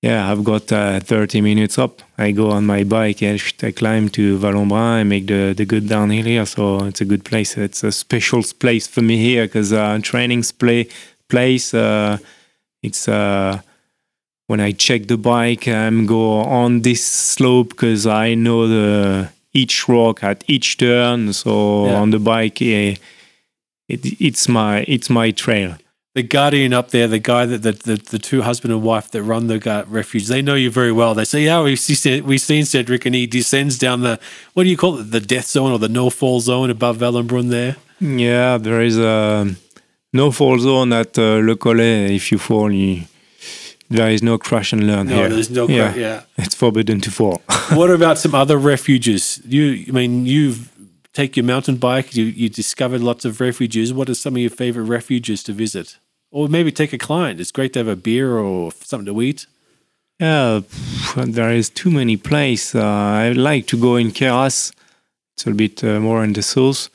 Speaker 2: yeah, I've got uh, 30 minutes up. I go on my bike and I climb to Vallonbrun. I make the the good downhill here, so it's a good place. It's a special place for me here because uh, training play place. Uh, it's uh, when I check the bike, I'm go on this slope because I know the each rock at each turn. So
Speaker 1: Yeah.
Speaker 2: on the bike, eh, it, it's my it's my trail.
Speaker 1: The guardian up there, the guy that the, the, the two husband and wife that run the gu- refuge, they know you very well. They say, "Yeah, we've seen, we've seen Cedric, and he descends down the what do you call it, the death zone or the no fall zone above Vallonbrun there."
Speaker 2: Yeah, there is a no fall zone at uh, Le Collet. If you fall, you, there is no crash and learn
Speaker 1: No,
Speaker 2: here.
Speaker 1: there's no.
Speaker 2: yeah.
Speaker 1: Yeah. yeah.
Speaker 2: It's forbidden to fall.
Speaker 1: what about some other refuges? You, I mean, you take your mountain bike. You you discovered lots of refuges. What are some of your favorite refuges to visit? Or maybe take a client. It's great to have a beer or something to eat.
Speaker 2: Yeah, there is too many places. Uh, I like to go in Queyras. It's a bit uh, more in the south.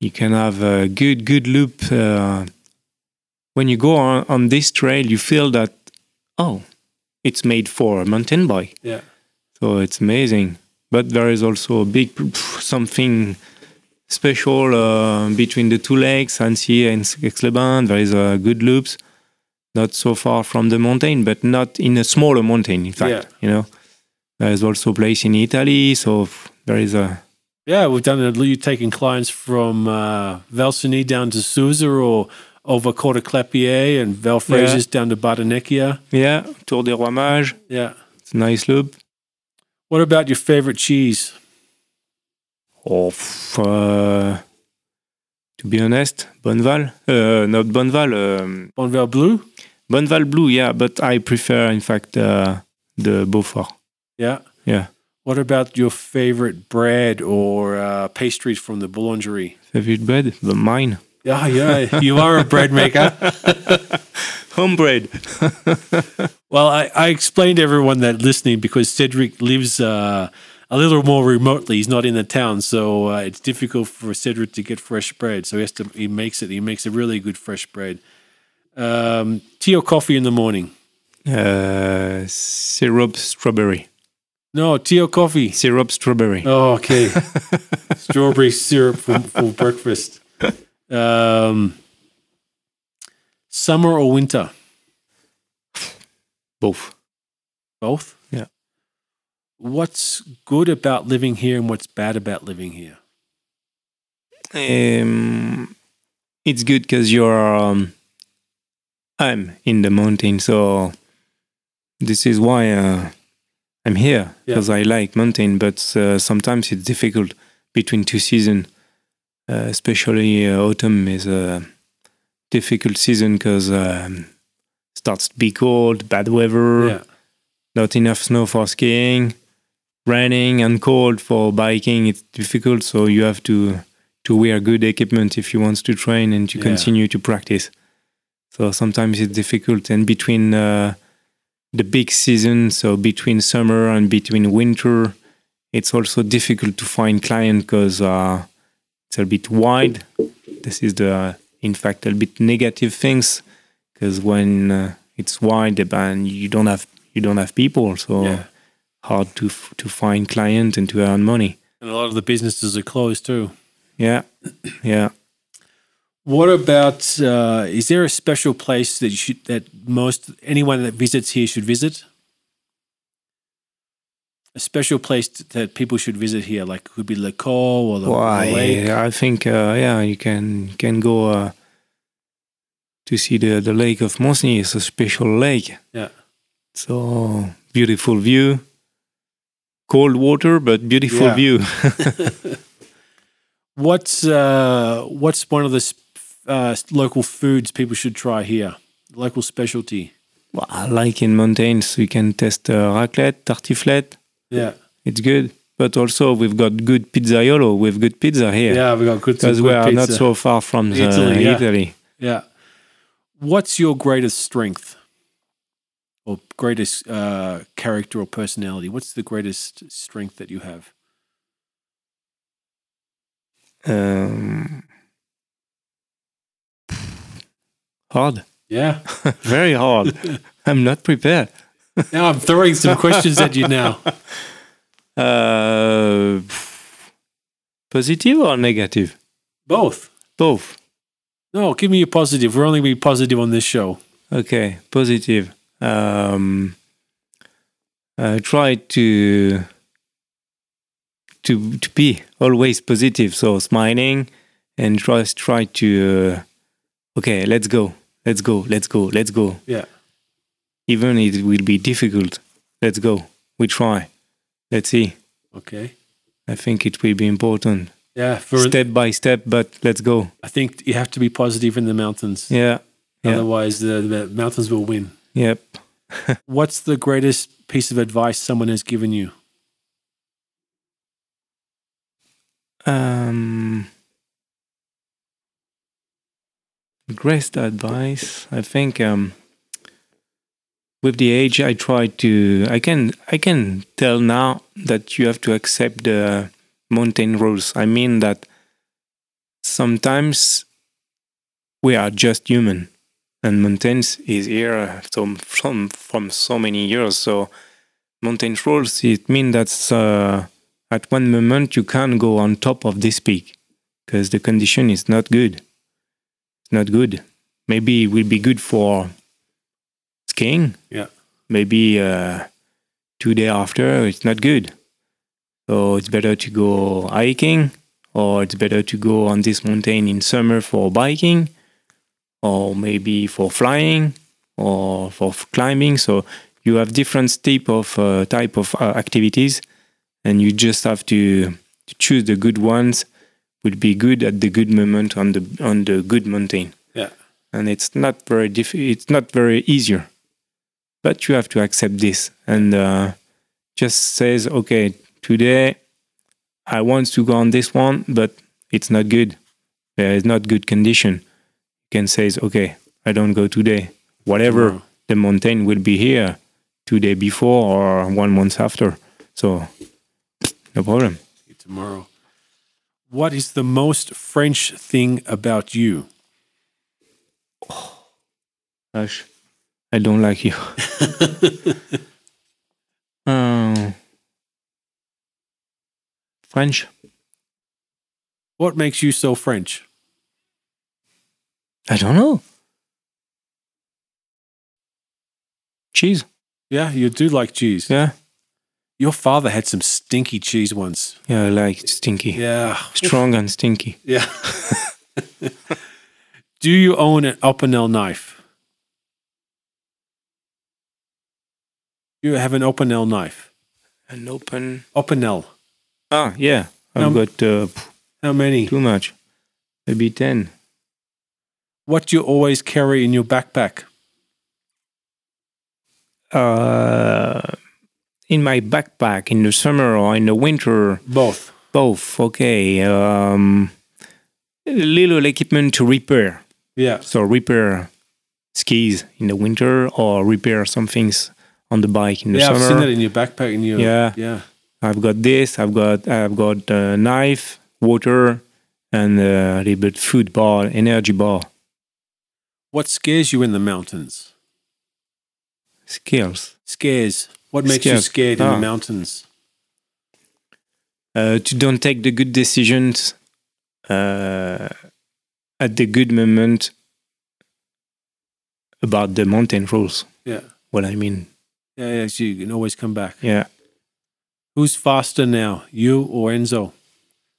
Speaker 2: You can have a good, good loop. Uh, when you go on, on this trail, you feel that, oh, it's made for a mountain bike.
Speaker 1: Yeah.
Speaker 2: So it's amazing. But there is also a big something special uh, between the two lakes, Annecy and Aix-les-Bains. There is a good loops, not so far from the mountain, but not in a smaller mountain. In fact,
Speaker 1: Yeah.
Speaker 2: you know, there is also a place in Italy. So there is a
Speaker 1: Yeah, we've done it. You taking clients from uh, Val Cenis down to Susa or over Corte Clapier and Valfréjus down to Bardonecchia.
Speaker 2: yeah Tour des Rois Mages.
Speaker 1: Yeah.
Speaker 2: It's a nice loop.
Speaker 1: What about your favorite cheese?
Speaker 2: Oh, uh, to be honest, Bonval. Uh, not Bonval. Um,
Speaker 1: Bonneval Blue?
Speaker 2: Bonneval Blue, yeah, but I prefer, in fact, uh, the Beaufort.
Speaker 1: Yeah.
Speaker 2: Yeah.
Speaker 1: What about your favorite bread or uh, pastries from the boulangerie?
Speaker 2: Favorite bread? The mine.
Speaker 1: Yeah, yeah. You are a bread maker.
Speaker 2: Home bread.
Speaker 1: Well, I, I explained to everyone that listening because Cedric lives uh, a little more remotely. He's not in the town, so uh, it's difficult for Cedric to get fresh bread. So he has to. He makes it. He makes a really good fresh bread. Um, tea or coffee in the morning?
Speaker 2: Uh, syrup strawberry.
Speaker 1: No, tea or coffee.
Speaker 2: Syrup strawberry.
Speaker 1: Oh, okay. Strawberry syrup for, for breakfast. Um, summer or winter?
Speaker 2: Both.
Speaker 1: Both.
Speaker 2: Yeah.
Speaker 1: What's good about living here and what's bad about living here?
Speaker 2: Um, it's good because you're. Um, I'm in the mountain, so this is why uh, I'm here
Speaker 1: Yeah.
Speaker 2: because I like mountain. But uh, sometimes it's difficult between two seasons. Uh, especially uh, autumn is a difficult season because um, starts to be cold, bad weather.
Speaker 1: Yeah.
Speaker 2: not enough snow for skiing, raining and cold for biking. It's difficult, so you have to to wear good equipment if you want to train and to
Speaker 1: Yeah.
Speaker 2: continue to practice. So sometimes it's difficult, and between uh, the big season, so between summer and between winter, it's also difficult to find client because uh, it's a bit wide. This is the, in fact, a bit negative things because when uh, it's wide and you don't have you don't have people, so
Speaker 1: Yeah.
Speaker 2: hard to f- to find client and to earn money.
Speaker 1: And a lot of the businesses are closed too.
Speaker 2: Yeah, yeah.
Speaker 1: What about? Uh, is there a special place that you should that most anyone that visits here should visit? A special place that people should visit here, like it could be Le Col or the, the lake.
Speaker 2: I think uh, yeah, you can can go uh, to see the the lake of Mont Cenis. It's a special lake.
Speaker 1: Yeah.
Speaker 2: So beautiful view, cold water, but beautiful
Speaker 1: Yeah.
Speaker 2: view.
Speaker 1: What's uh, what's one of the sp- uh, local foods people should try here? Local specialty.
Speaker 2: Well, like in mountains, we can test uh, raclette, tartiflette.
Speaker 1: Yeah,
Speaker 2: It's good. But also, we've got good pizzaiolo with good pizza here.
Speaker 1: yeah, we got good.
Speaker 2: Because we are not so far from the
Speaker 1: Italy, yeah.
Speaker 2: Italy.
Speaker 1: Yeah. What's your greatest strength or greatest uh, character or personality? What's the greatest strength that you have?
Speaker 2: Um, hard.
Speaker 1: Yeah.
Speaker 2: Very hard. I'm not prepared.
Speaker 1: Now I'm throwing some questions at you now.
Speaker 2: Uh, positive or negative?
Speaker 1: Both.
Speaker 2: Both.
Speaker 1: No, give me a positive. We're only be positive on this show.
Speaker 2: Okay, positive. Um, uh, try to to to be always positive. So smiling and try try to. Uh, okay, let's go. Let's go. Let's go. Let's go.
Speaker 1: Yeah.
Speaker 2: Even it will be difficult. Let's go. We try. Let's see.
Speaker 1: Okay.
Speaker 2: I think it will be important.
Speaker 1: Yeah. For
Speaker 2: step by step, but let's go.
Speaker 1: I think you have to be positive in the mountains.
Speaker 2: Yeah. Yeah.
Speaker 1: Otherwise, the, the mountains will win.
Speaker 2: Yep.
Speaker 1: What's the greatest piece of advice someone has given you?
Speaker 2: Um, greatest advice. I think um, with the age, I try to. I can. I can tell now that you have to accept the mountain rules. I mean that sometimes we are just human, and mountains is here from from from so many years. So mountain rules. It means that. Uh, at one moment you can't go on top of this peak because the condition is not good. It's not good. Maybe it will be good for skiing.
Speaker 1: Yeah.
Speaker 2: Maybe uh, two day after it's not good. So it's better to go hiking, or it's better to go on this mountain in summer for biking, or maybe for flying, or for climbing. So you have different type of uh, type of uh, activities and you just have to, to choose the good ones would be good at the good moment on the on the good mountain
Speaker 1: Yeah.
Speaker 2: and it's not very diff- it's not very easier but you have to accept this. And uh, just says okay today i want to go on this one but it's not good. There is not good condition. You can say okay i don't go today. Whatever the mountain will be here two day before or one month after. So no problem.
Speaker 1: Tomorrow. What is the most French thing about you?
Speaker 2: Oh, Gosh, I don't like you. Um, French.
Speaker 1: What makes you so French?
Speaker 2: I don't know. Cheese.
Speaker 1: Yeah, you do like cheese.
Speaker 2: Yeah.
Speaker 1: Your father had some stinky cheese once.
Speaker 2: Yeah, I like. Stinky.
Speaker 1: Yeah.
Speaker 2: Strong and stinky.
Speaker 1: Yeah. do you own an Opinel knife? You have an Opinel knife.
Speaker 2: An open.
Speaker 1: Opinel.
Speaker 2: Ah, yeah. I've
Speaker 1: Um,
Speaker 2: got uh,
Speaker 1: How many?
Speaker 2: too much. Maybe 10.
Speaker 1: What do you always carry in your backpack?
Speaker 2: Uh, in my backpack in the summer or in the winter,
Speaker 1: Both.
Speaker 2: both. Okay. Um, little equipment to repair.
Speaker 1: Yeah.
Speaker 2: So repair skis in the winter or repair some things on the bike in the
Speaker 1: yeah, I've seen that in your backpack. In your
Speaker 2: Yeah.
Speaker 1: yeah.
Speaker 2: I've got this. I've got I've got a knife, water, and a little bit food bar, energy bar.
Speaker 1: What scares you in the mountains?
Speaker 2: Scares.
Speaker 1: Scares. What makes you
Speaker 2: Scares.
Speaker 1: scared in
Speaker 2: Ah.
Speaker 1: the mountains?
Speaker 2: Uh, to don't take the good decisions uh, at the good moment about the mountain rules.
Speaker 1: Yeah.
Speaker 2: What I mean,
Speaker 1: Yeah, yeah. So you can always come back.
Speaker 2: yeah,
Speaker 1: Who's faster now, you or Enzo?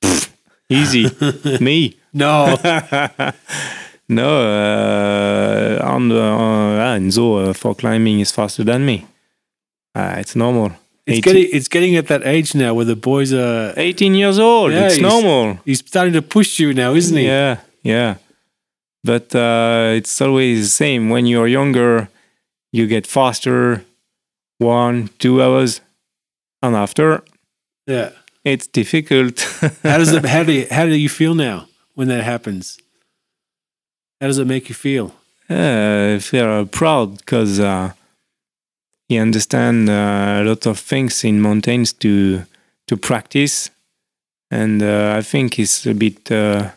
Speaker 2: easy, me.
Speaker 1: No.
Speaker 2: no, uh, on the uh, Enzo uh, for climbing is faster than me. Uh, it's normal.
Speaker 1: It's
Speaker 2: 18
Speaker 1: getting it's getting at that age now where the boys are
Speaker 2: 18 years old.
Speaker 1: Yeah,
Speaker 2: it's normal.
Speaker 1: he's starting to push you now, isn't he?
Speaker 2: Yeah, yeah. But uh, it's always the same. When you're younger, you get faster, one, two hours, and after
Speaker 1: Yeah.
Speaker 2: it's difficult.
Speaker 1: How does it how do you, how do you feel now when that happens? How does it make you feel?
Speaker 2: uh, I feel proud because uh, you understand uh, a lot of things in mountains to to practice, and uh, I think it's a bit. Uh,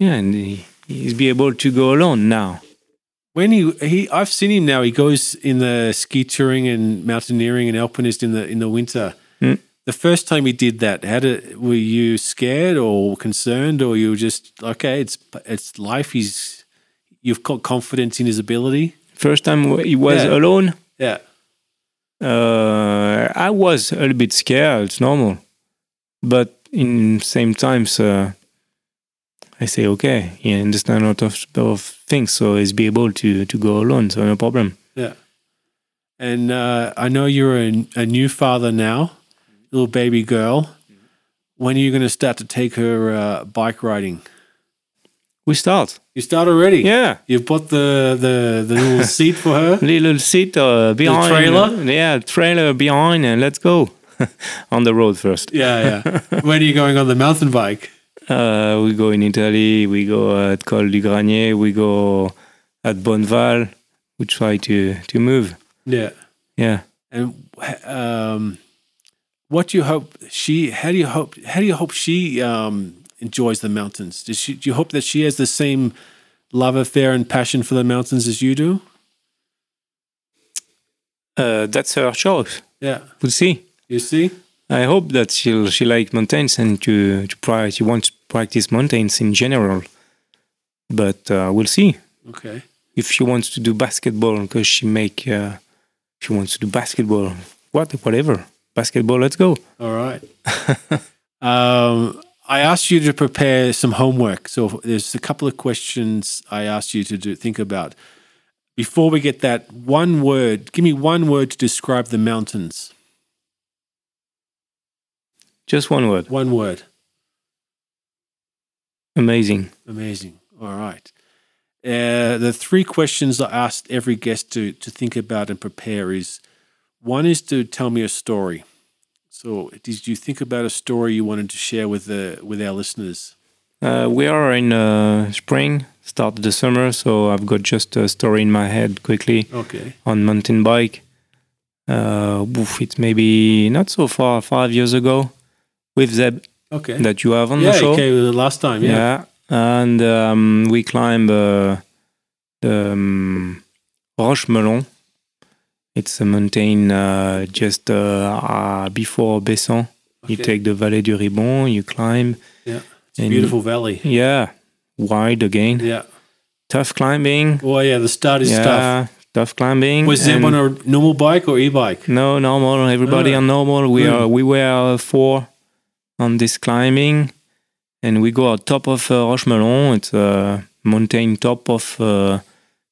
Speaker 2: yeah, and he, he's be able to go alone now.
Speaker 1: When he he I've seen him now. He goes in the ski touring and mountaineering and alpinist in the in the winter.
Speaker 2: Mm.
Speaker 1: The first time he did that, how did were you scared or concerned, or you were just okay? It's it's life. He's you've got confidence in his ability.
Speaker 2: First time he was
Speaker 1: Yeah.
Speaker 2: alone,
Speaker 1: Yeah,
Speaker 2: uh, I was a little bit scared. It's normal, but in same times, uh, I say okay. He understand a lot of, of things, so he's be able to to go alone. So no problem.
Speaker 1: yeah. And uh, I know you're a, a new father now, little baby girl. When are you going to start to take her uh, bike riding?
Speaker 2: We start.
Speaker 1: You start already.
Speaker 2: Yeah,
Speaker 1: You've bought the the, the little seat for her.
Speaker 2: little seat uh, behind.
Speaker 1: trailer?
Speaker 2: Yeah, trailer behind, and let's go on the road first.
Speaker 1: Yeah, yeah. when are you going on the mountain bike?
Speaker 2: Uh, we go in Italy. We go at Col du Granier. We go at Bonval. We try to to move.
Speaker 1: Yeah.
Speaker 2: Yeah.
Speaker 1: And um, what do you hope she? How do you hope? How do you hope she um, enjoys the mountains? Does she? Do you hope that she has the same love affair and passion for the mountains as you do?
Speaker 2: Uh, that's her choice.
Speaker 1: Yeah.
Speaker 2: We'll see.
Speaker 1: You see?
Speaker 2: I hope that she'll she like mountains and to to try she wants to practice mountains in general. But uh, we'll see
Speaker 1: Okay.
Speaker 2: if she wants to do basketball because she make uh, she wants to do basketball. What whatever basketball. Let's go.
Speaker 1: All right. um, I asked you to prepare some homework. So there's a couple of questions I asked you to do, think about. Before we get that, one word. Give me one word to describe the mountains.
Speaker 2: Just one word.
Speaker 1: One word.
Speaker 2: Amazing.
Speaker 1: Amazing. All right. Uh, the three questions I asked every guest to to think about and prepare is one is to tell me a story. So, did you think about a story you wanted to share with the with our listeners?
Speaker 2: Uh, we are in uh, spring, start of the summer, so I've got just a story in my head quickly
Speaker 1: Okay.
Speaker 2: on mountain bike. Uh, it's maybe not so far, five years ago, with Zeb
Speaker 1: Okay.
Speaker 2: that you have on
Speaker 1: yeah,
Speaker 2: the show.
Speaker 1: Yeah, okay. The last time, yeah.
Speaker 2: Yeah, and um, we climb uh, the um, Roche Melon. It's a mountain uh, just uh, uh, before Bessans. You take the Vallée du Ribon, you climb.
Speaker 1: Yeah. It's a beautiful valley.
Speaker 2: Yeah, wide again.
Speaker 1: Yeah.
Speaker 2: Tough climbing.
Speaker 1: Oh yeah, the start is tough.
Speaker 2: yeah, tough climbing.
Speaker 1: Was Zeb on a normal bike or e-bike?
Speaker 2: No, normal. Everybody
Speaker 1: Ah.
Speaker 2: on normal. We
Speaker 1: Mm.
Speaker 2: are. We were four on this climbing, and we go on top of uh, Rochemelon. It's a mountain top of uh,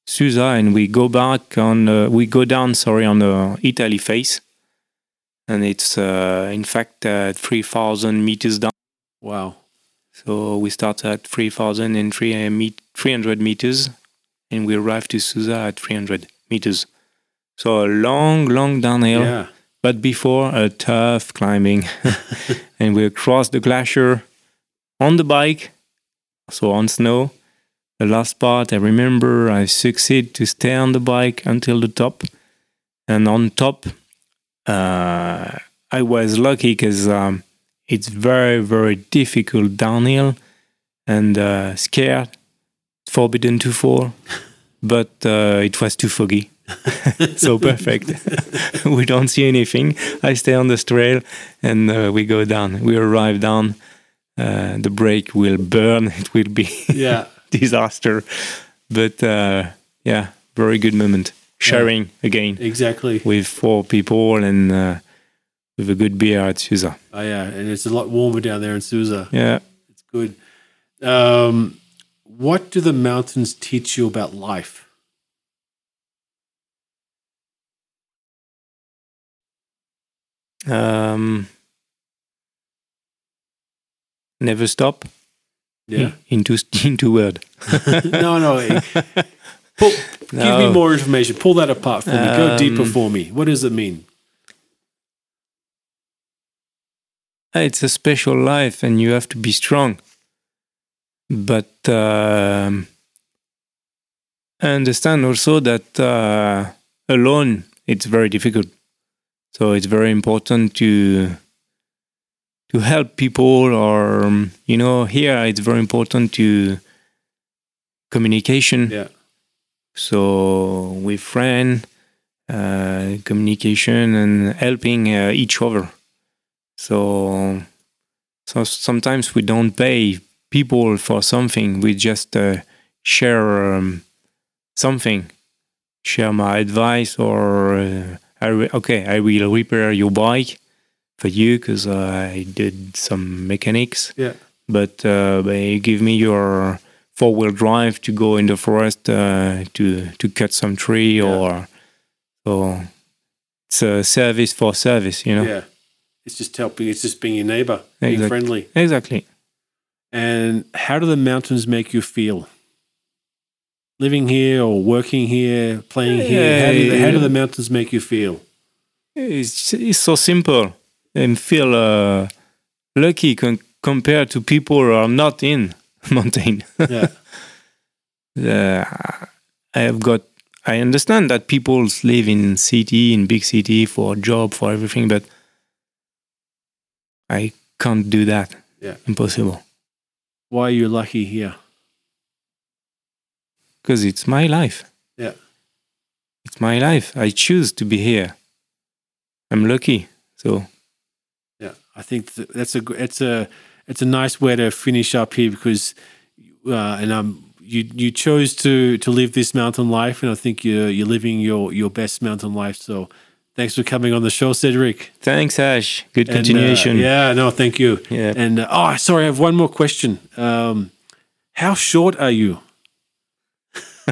Speaker 2: Susa, and we go back on. Uh, we go down. Sorry, on the Italy face, and it's uh, in fact uh, three thousand meters down.
Speaker 1: Wow.
Speaker 2: So we start at 3,300 meters and we arrive to Susa at 300 meters. So a long, long downhill,
Speaker 1: Yeah.
Speaker 2: but before a tough climbing. and we cross the glacier on the bike, so on snow. The last part, I remember I succeed to stay on the bike until the top. And on top, uh, I was lucky because um, it's very, very difficult downhill and uh, scared, forbidden to fall, but uh, it was too foggy. so perfect. we don't see anything. I stay on this trail and uh, we go down. We arrive down uh, the brake will burn. It will be
Speaker 1: Yeah.
Speaker 2: disaster. But uh, yeah, very good moment. Sharing again
Speaker 1: Exactly.
Speaker 2: with four people and uh, with a good beer at Susa.
Speaker 1: Oh, yeah. And it's a lot warmer down there in Susa.
Speaker 2: Yeah.
Speaker 1: It's good. Um, what do the mountains teach you about life?
Speaker 2: Um, never stop.
Speaker 1: Yeah.
Speaker 2: Into into word.
Speaker 1: no, no. Pull, Give me more information. Pull that apart for me. Go deeper
Speaker 2: Um,
Speaker 1: for me. What does it mean?
Speaker 2: It's a special life, and you have to be strong. But um, I understand also that uh, alone it's very difficult. So it's very important to to help people, or um, you know, here it's very important to communication.
Speaker 1: Yeah.
Speaker 2: So with friend, uh, communication and helping uh, each other. So, so sometimes we don't pay people for something. We just uh, share um, something, share my advice, or uh, I re- okay, I will repair your bike for you because I did some mechanics.
Speaker 1: Yeah.
Speaker 2: But uh, they give me your four wheel drive to go in the forest uh, to to cut some tree
Speaker 1: Yeah.
Speaker 2: or so. It's a service for service, you know.
Speaker 1: Yeah. It's just helping. It's just being your neighbor, being
Speaker 2: Exact-
Speaker 1: friendly.
Speaker 2: Exactly.
Speaker 1: And how do the mountains make you feel? Living here or working here, playing here, how do, the, how do the mountains make you feel?
Speaker 2: It's, it's so simple and feel uh, lucky con- compared to people who are not in mountain.
Speaker 1: Yeah,
Speaker 2: uh, I have got. I understand that people live in city, in big city for job, for everything, but I can't do that.
Speaker 1: Yeah.
Speaker 2: Impossible.
Speaker 1: why are you lucky here?
Speaker 2: Because it's my life.
Speaker 1: Yeah.
Speaker 2: It's my life. I choose to be here. I'm lucky. So
Speaker 1: Yeah, I think that's a it's a it's a nice way to finish up here because uh, and um you you chose to to live this mountain life and I think you're you're living your your best mountain life. So thanks for coming on the show, Cedric.
Speaker 2: thanks, Ash. Good
Speaker 1: And, uh,
Speaker 2: continuation.
Speaker 1: yeah, no, thank you.
Speaker 2: Yeah.
Speaker 1: And uh, oh, sorry, I have one more question. Um, how short are you?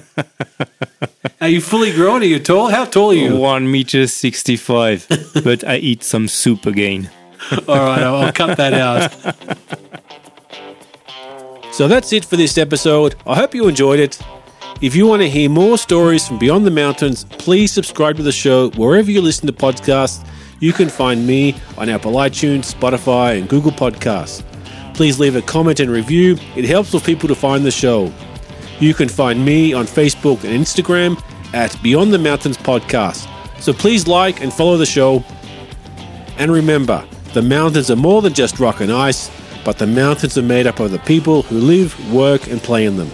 Speaker 1: are you fully grown? Are you tall? How tall are you?
Speaker 2: One meter sixty-five, but I eat some soup again.
Speaker 1: All right, I'll, I'll cut that out. So that's it for this episode. I hope you enjoyed it. If you want to hear more stories from Beyond the Mountains, please subscribe to the show wherever you listen to podcasts. You can find me on Apple iTunes, Spotify, and Google Podcasts. Please leave a comment and review, it helps with people to find the show. You can find me on Facebook and Instagram at Beyond the Mountains Podcast. So please like and follow the show. And remember, the mountains are more than just rock and ice, but the mountains are made up of the people who live, work, and play in them.